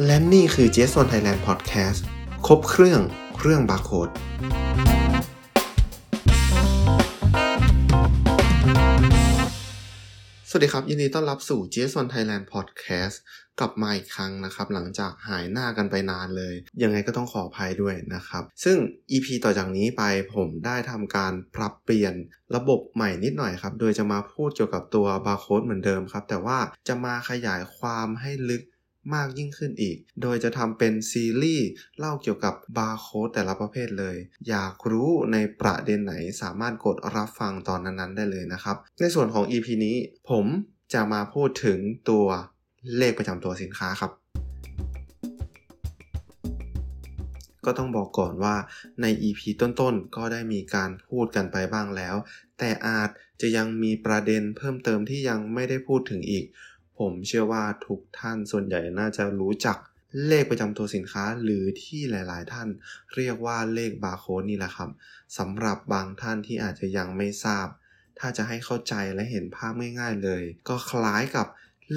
และนี่คือ j s 1 Thailand Podcast ครบเครื่องเรื่องบาร์โค้ดสวัสดีครับ ยินดีต้อนรับสู่ j s 1 Thailand Podcast กลับมาอีกครั้งนะครับ หลังจากหายหน้ากันไปนานเลย ยังไงก็ต้องขออภัยด้วยนะครับ ซึ่ง EP ต่อจากนี้ไปผมได้ทำการปรับเปลี่ยนระบบใหม่นิดหน่อยครับ โดยจะมาพูดเกี่ยวกับตัวบาร์โค้ดเหมือนเดิมครับ แต่ว่าจะมาขยายความให้ลึก มากยิ่งขึ้นอีก โดยจะทำเป็นซีรีส์เล่าเกี่ยวกับบาร์โค้ดแต่ละประเภทเลย อยากรู้ในประเด็นไหนสามารถกดรับฟังตอนนั้นๆ ได้เลยนะครับ ในส่วนของ EP นี้ผมจะมาพูดถึงตัวเลขประจำตัวสินค้าครับ ก็ต้องบอกก่อนว่าใน EP ต้นๆ ก็ได้มีการพูดกันไปบ้างแล้ว แต่อาจจะยังมีประเด็นเพิ่มเติมที่ยังไม่ได้พูดถึงอีก ผมเชื่อว่าทุกท่านส่วนใหญ่น่าจะรู้จักเลขประจำตัวสินค้าหรือที่หลายๆ ท่าน เรียกว่าเลขบาร์โค้ดนี่แหละครับสำหรับบางท่านที่อาจจะยังไม่ทราบ ถ้าจะให้เข้าใจและเห็นภาพง่ายๆเลย ก็คล้ายกับ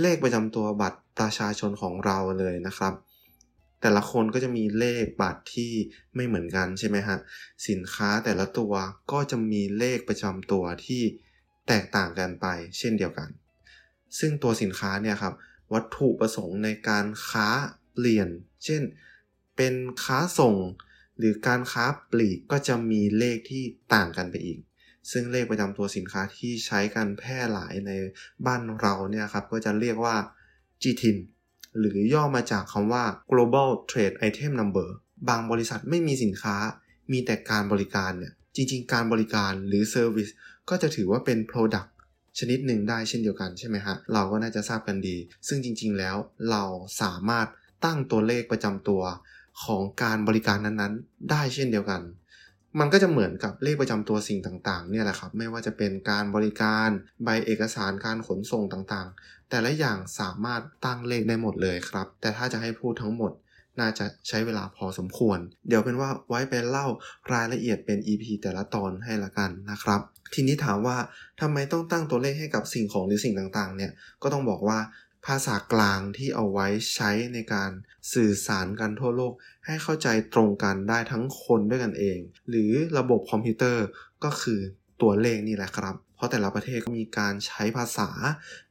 เลขประจำตัวบัตรประชาชนของเราเลยนะครับ แต่ละคนก็จะมีเลขบัตรที่ไม่เหมือนกันใช่ไหมฮะสินค้าแต่ละตัวก็จะมีเลขประจำตัวที่แตกต่างกันไป เช่นเดียวกัน ซึ่งตัวสินค้าเนี่ยครับวัตถุประสงค์ในการค้าเปลี่ยน เช่น เป็นค้าส่ง หรือการค้าปลีกก็จะมีเลขที่ต่างกันไปอีก ซึ่งเลขประจำตัวสินค้าที่ใช้กันแพร่หลายในบ้านเราเนี่ยครับก็จะเรียกว่า GTIN หรือย่อมาจากคำว่า global trade item number บางบริษัทไม่มีสินค้า มีแต่การบริการเนี่ย จริง ๆ การบริการหรือ service ก็จะถือว่าเป็น product ชนิดหนึ่งได้เช่นเดียวกันใช่ไหมฮะเราก็น่าจะทราบกันดี ซึ่งจริง ๆ แล้วเราสามารถตั้งตัวเลขประจำตัวของการบริการนั้นๆ ได้เช่นเดียวกัน มันก็จะเหมือนกับเลขประจำตัวสิ่งต่างๆเนี่ยแหละครับ ไม่ว่าจะเป็นการบริการใบเอกสารการขนส่งต่างๆ แต่ละอย่างสามารถตั้งเลขได้หมดเลยครับ แต่ถ้าจะให้พูดทั้งหมด น่าจะใช้เวลาพอสมควร เดี๋ยวเป็นว่าไว้ไปเล่ารายละเอียดเป็น EP แต่ละตอนให้ละกันนะครับ ทีนี้ถามว่าทำไมต้องตั้งตัวเลขให้กับสิ่งของหรือสิ่งต่างๆ เนี่ย ก็ต้องบอกว่าภาษากลางที่เอาไว้ใช้ในการสื่อสารกันทั่วโลก ให้เข้าใจตรงกันได้ทั้งคนด้วยกันเอง หรือระบบคอมพิวเตอร์ก็คือตัวเลขนี่แหละครับ เพราะแต่ละประเทศก็มีการใช้ภาษา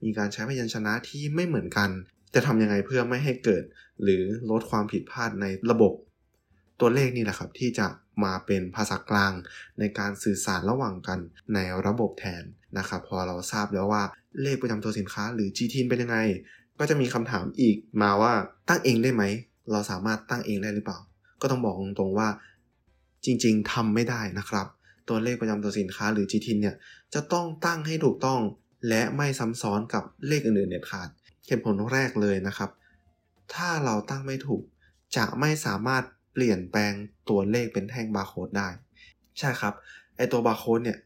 มีการใช้พยัญชนะที่ไม่เหมือนกัน จะทำยังไงเพื่อไม่ให้เกิด หรือลดความผิดพลาดในระบบ ตัวเลขนี่แหละครับที่จะมาเป็นภาษากลางในการสื่อสารระหว่างกันในระบบแทนนะครับพอเราทราบแล้วว่าเลขประจำตัวสินค้า หรือ GTIN เป็นยังไง ก็จะมีคำถามอีกมาว่าตั้งเองได้ไหม เราสามารถตั้งเองได้หรือเปล่า ก็ต้องบอกตรงๆว่า จริง ๆทำไม่ได้นะครับ ตัวเลขประจำตัวสินค้าหรือ GTIN เนี่ยจะต้องตั้งให้ถูกต้องและไม่ซ้ำซ้อนกับเลขอื่นๆเด็ดขาด เหตุผลแรกเลยนะครับ ถ้าเราตั้งไม่ถูก จะไม่สามารถเปลี่ยนแปลงตัวเลขเป็นแท่งบาร์โค้ดได้ ใช่ครับ ไอตัวบาร์โค้ดเนี่ย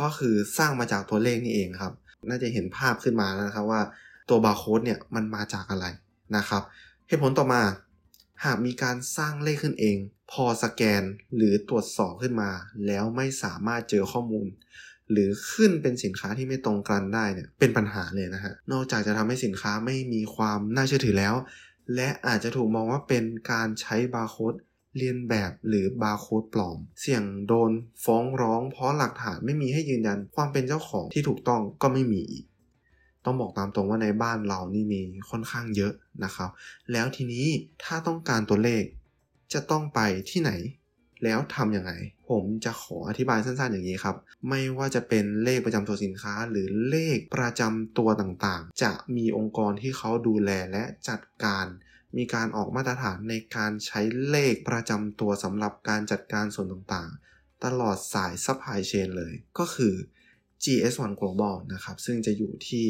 ก็คือสร้างมาจากตัวเลขนี่เองครับ น่าจะเห็นภาพขึ้นมาแล้วนะครับว่าตัวบาร์โค้ดเนี่ยมันมาจากอะไรนะครับ เหตุผลต่อมา หากมีการสร้างเลขขึ้นเอง พอสแกนหรือตรวจสอบขึ้นมา แล้วไม่สามารถเจอข้อมูล หรือขึ้นเป็นสินค้าที่ไม่ตรงกันได้เนี่ยเป็นปัญหาเลยนะฮะนอกจากจะทำให้สินค้าไม่มีความน่าเชื่อถือแล้ว และอาจจะถูกมองว่าเป็นการใช้บาร์โค้ดเลียนแบบหรือบาร์โค้ดปลอม เสี่ยงโดนฟ้องร้อง เพราะหลักฐานไม่มีให้ยืนยันความเป็นเจ้าของที่ถูกต้องก็ไม่มีอีกต้องบอกตามตรงว่าในบ้านเรานี่มีค่อนข้างเยอะนะครับ แล้วทีนี้ถ้าต้องการตัวเลขจะต้องไปที่ไหน แล้วทำยังไง ผมจะขออธิบายสั้นๆอย่างนี้ครับ ไม่ว่าจะเป็นเลขประจำตัวสินค้า หรือเลขประจำตัวต่างๆ จะมีองค์กรที่เขาดูแลและจัดการมีการออกมาตรฐานในการใช้เลขประจำตัวสำหรับการจัดการส่วนต่างๆ ตลอดสายซัพพลายเชนเลย ก็คือ GS1 Global นะครับ ซึ่งจะอยู่ที่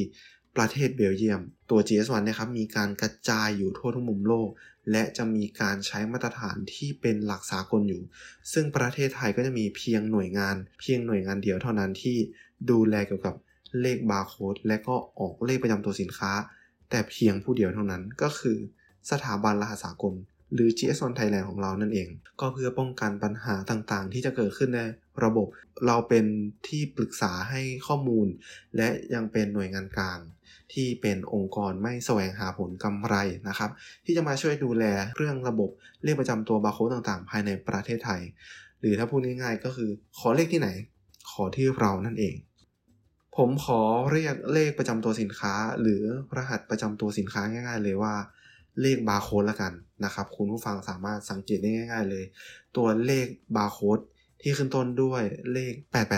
ประเทศเบลเยียม ตัว GS1 นะครับมีการกระจายอยู่ทั่วทุกมุมโลก และจะมีการใช้มาตรฐานที่เป็นหลักสากลอยู่ ซึ่งประเทศไทยก็จะมีเพียงหน่วยงาน เพียงหน่วยงานเดียวเท่านั้นที่ดูแลเกี่ยวกับเลขบาร์โค้ดและก็ออกเลขประจำตัวสินค้า แต่เพียงผู้เดียวเท่านั้นก็คือสถาบันรหัสสากล หรือ GS1 Thailand ของเรานั่นเอง ก็เพื่อป้องกันปัญหาต่างๆ ที่จะเกิดขึ้นในระบบ เราเป็นที่ปรึกษาให้ข้อมูล และยังเป็นหน่วยงานกลาง ที่เป็นองค์กรไม่แสวงหาผลกำไรนะครับ ที่จะมาช่วยดูแลเรื่องระบบเลขประจำตัวบาร์โค้ดต่างๆ ภายในประเทศไทย หรือถ้าพูดง่ายๆก็คือขอเลขที่ไหน ขอที่เรานั่นเอง ผมขอเรียกเลขประจำตัวสินค้า หรือรหัสประจำตัวสินค้าง่าย ๆ เลยว่าเลขบาร์โค้ดละกันนะครับ คุณผู้ฟังสามารถสังเกตได้ง่าย ๆ เลย ตัวเลขบาร์โค้ดที่ขึ้นต้นด้วยเลข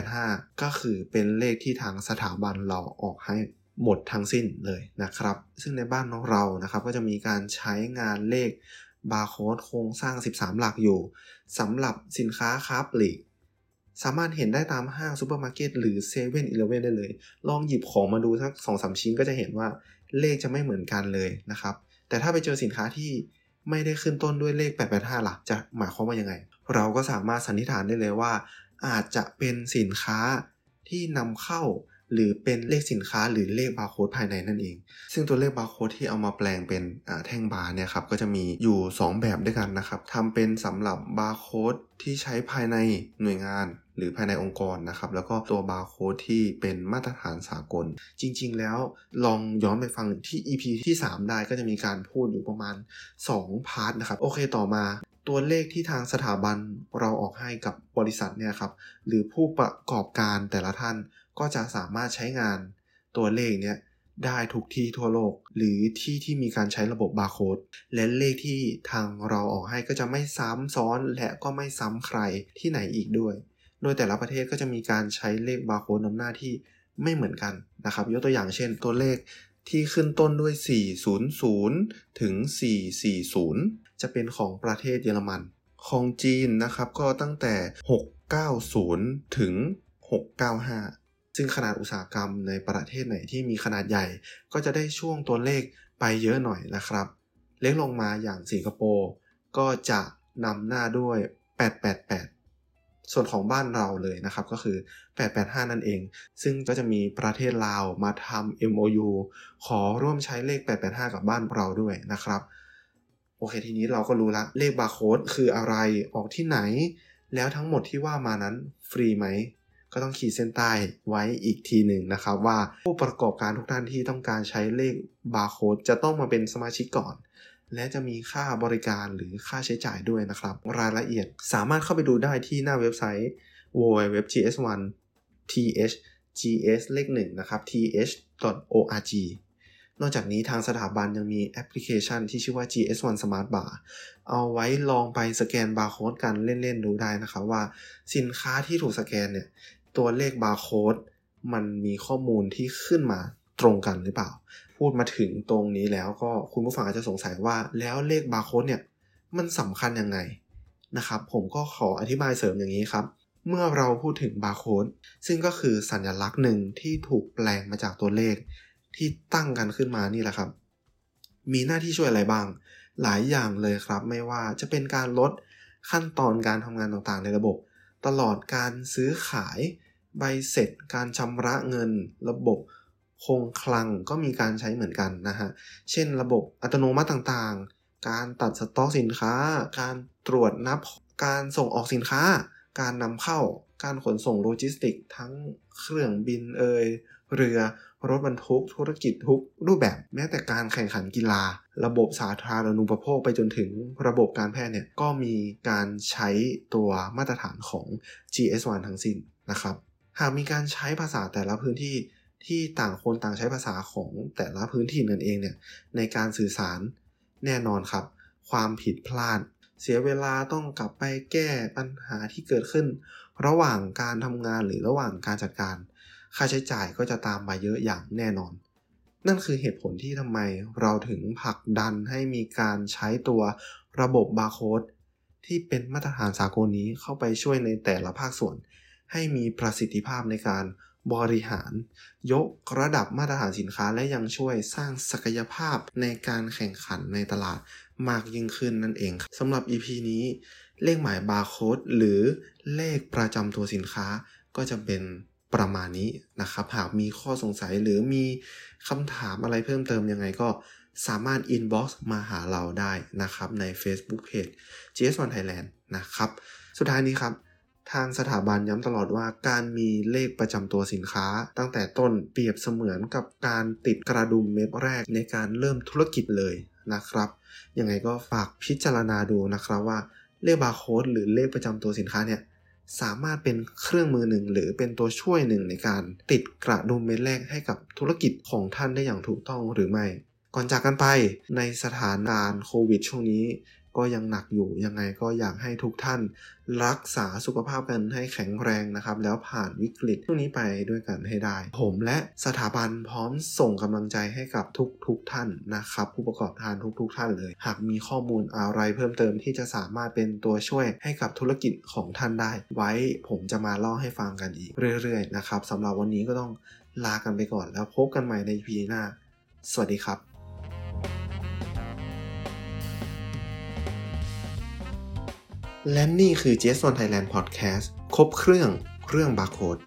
885 ก็คือเป็นเลขที่ทางสถาบันเราออกให้ หมดทั้งสิ้นเลยนะครับ ซึ่งในบ้านของเรานะครับก็จะมีการใช้งานเลขบาร์โค้ดโครงสร้าง 13 หลักอยู่สำหรับสินค้าค้าปลีกสามารถเห็นได้ตามห้างซูเปอร์มาร์เก็ตหรือเซเว่นอีเลฟเว่นได้เลย ลองหยิบของมาดูสักสองสามชิ้นก็จะเห็นว่าเลขจะไม่เหมือนกันเลยนะครับ แต่ถ้าไปเจอสินค้าที่ไม่ได้ขึ้นต้นด้วยเลข 885 หลักจะหมายความว่ายังไง เราก็สามารถสันนิษฐานได้เลยว่า อาจจะเป็นสินค้าที่นำเข้า หรือเป็นเลขสินค้าหรือเลขบาร์โค้ดภายในนั่นเอง ซึ่งตัวเลขบาร์โค้ดที่เอามาแปลงเป็นแท่งบาร์เนี่ยครับก็จะมีอยู่ 2 แบบด้วยกันนะครับทำเป็นสำหรับบาร์โค้ดที่ใช้ภายในหน่วยงานหรือภายในองค์กรนะครับ แล้วก็ตัวบาร์โค้ดที่เป็นมาตรฐานสากล จริง ๆ แล้วลองย้อนไปฟังที่ EP ที่ 3 ได้ก็จะมีการพูดอยู่ประมาณ 2 part นะครับ โอเคต่อมาตัวเลขที่ทางสถาบันเราออกให้กับบริษัทเนี่ยครับ หรือผู้ประกอบการแต่ละท่าน ก็จะสามารถใช้งานตัวเลขเนี้ยได้ทุกที่ทั่วโลก หรือที่ที่มีการใช้ระบบบาร์โค้ดและเลขที่ทางเราออกให้ก็จะไม่ซ้ำซ้อนและก็ไม่ซ้ำใครที่ไหนอีกด้วย โดยแต่ละประเทศก็จะมีการใช้เลขบาร์โค้ดนำหน้าที่ไม่เหมือนกันนะครับ ยกตัวอย่างเช่นตัวเลขที่ขึ้นต้นด้วย 400 ถึง 440 จะเป็นของประเทศเยอรมัน ของจีนนะครับก็ตั้งแต่ 690 ถึง 695 ซึ่งขนาดอุตสาหกรรมในประเทศไหนที่มีขนาดใหญ่ ก็จะได้ช่วงตัวเลขไปเยอะหน่อยนะครับ เล็กลงมาอย่างสิงคโปร์ก็จะนำหน้าด้วย 888 ส่วนของบ้านเราเลยนะครับก็คือ 885 นั่นเอง ซึ่งก็จะมีประเทศลาวมาทำ MOU ขอร่วมใช้เลข 885 กับบ้านเราด้วยนะครับ โอเคทีนี้เราก็รู้ละเลขบาร์โค้ดคืออะไรออกที่ไหน แล้วทั้งหมดที่ว่ามานั้นฟรีไหม ก็ต้องขีดเส้นใต้ไว้อีกทีหนึ่งนะครับว่าผู้ประกอบการทุกท่านที่ต้องการใช้เลขบาร์โค้ดจะต้องมาเป็นสมาชิกก่อน และจะมีค่าบริการหรือค่าใช้จ่ายด้วยนะครับ รายละเอียดสามารถเข้าไปดูได้ที่หน้าเว็บไซต์ www.gs1th gs เลขหนึ่งนะครับ th.org นอกจากนี้ทางสถาบันยังมีแอปพลิเคชันที่ชื่อว่า GS1 Smart Bar เอาไว้ลองไปสแกนบาร์โค้ดกันเล่น ๆ ดูได้นะครับว่าสินค้าที่ถูกสแกนเนี่ย ตัวเลขบาร์โค้ดมันมีข้อมูลที่ขึ้นมาตรงกันหรือเปล่า พูดมาถึงตรงนี้แล้วก็คุณผู้ฟังอาจจะสงสัยว่าแล้วเลขบาร์โค้ดเนี่ยมันสำคัญยังไงนะครับ ผมก็ขออธิบายเสริมอย่างนี้ครับ เมื่อเราพูดถึงบาร์โค้ดซึ่งก็คือสัญลักษณ์หนึ่งที่ถูกแปลงมาจากตัวเลข ที่ตั้งกันขึ้นมานี่แหละครับ มีหน้าที่ช่วยอะไรบ้าง หลายอย่างเลยครับ ไม่ว่าจะเป็นการลดขั้นตอนการทำงานต่างๆ ในระบบ ตลอดการซื้อขาย ใบเสร็จการชำระเงิน ระบบคงคลังก็มีการใช้เหมือนกันนะฮะ เช่นระบบอัตโนมัติต่างๆ การตัดสต็อกสินค้า การตรวจนับ การส่งออกสินค้า การนำเข้า การขนส่งโลจิสติก ทั้งเครื่องบินเอยเรือ รถบรรทุก ธุรกิจทุกรูปแบบ แม้แต่การแข่งขันกีฬา ระบบสาธารณูปโภคไปจนถึงระบบการแพทย์เนี่ย ก็มีการใช้ตัวมาตรฐานของ GS1 ทั้งสิ้นนะครับ หากมีการใช้ภาษาแต่ละพื้นที่ที่ต่างคนต่างใช้ภาษาของแต่ละพื้นที่นั่นเองเนี่ยในการสื่อสารแน่นอนครับ ความผิดพลาด เสียเวลาต้องกลับไปแก้ปัญหาที่เกิดขึ้น ระหว่างการทำงานหรือระหว่างการจัดการ ค่าใช้จ่ายก็จะตามมาเยอะอย่างแน่นอน นั่นคือเหตุผลที่ทำไมเราถึงผลักดันให้มีการใช้ตัวระบบบาร์โค้ดที่เป็นมาตรฐานสากลนี้เข้าไปช่วยในแต่ละภาคส่วน ให้มีประสิทธิภาพในการบริหาร ยกระดับมาตรฐานสินค้าและยังช่วยสร้างศักยภาพในการแข่งขันในตลาดมากยิ่งขึ้นนั่นเองสำหรับ EP นี้ เลขหมายบาร์โค้ดหรือเลขประจำตัวสินค้าก็จะเป็นประมาณนี้นะครับ หากมีข้อสงสัยหรือมีคำถามอะไรเพิ่มเติมยังไงก็สามารถ inbox มาหาเราได้นะครับใน Facebook Page GS1 Thailand นะครับ สุดท้ายนี้ครับ ทางสถาบันย้ำตลอดว่าการมีเลขประจำตัวสินค้า ตั้งแต่ต้นเปรียบเสมือนกับการติดกระดุมเม็ดแรกในการเริ่มธุรกิจเลยนะครับ ยังไงก็ฝากพิจารณาดูนะครับว่าเลขบาร์โค้ดหรือเลขประจำตัวสินค้าเนี่ยสามารถเป็นเครื่องมือหนึ่งหรือเป็นตัวช่วยหนึ่งในการติดกระดุมเม็ดแรกให้กับธุรกิจของท่านได้อย่างถูกต้องหรือไม่ ก่อนจากกันไปในสถานการณ์โควิดช่วงนี้ ก็ยังหนักอยู่ยังไงก็อยากให้ทุกท่านรักษาสุขภาพกันให้แข็งแรงนะครับ แล้วผ่านวิกฤตช่วงนี้ไปด้วยกันให้ได้ ผมและสถาบันพร้อมส่งกำลังใจให้กับทุกทุกท่านนะครับ ผู้ประกอบการทุกทุกท่านเลย หากมีข้อมูลอะไรเพิ่มเติมที่จะสามารถเป็นตัวช่วยให้กับธุรกิจของท่านได้ ไว้ผมจะมาเล่าให้ฟังกันอีกเรื่อยๆนะครับสำหรับวันนี้ก็ต้องลากันไปก่อนแล้วพบกันใหม่ใน EP หน้า สวัสดีครับ และนี่คือ j s o n Thailand Podcast ครบเครื่อง เครื่องบาร์โค้ด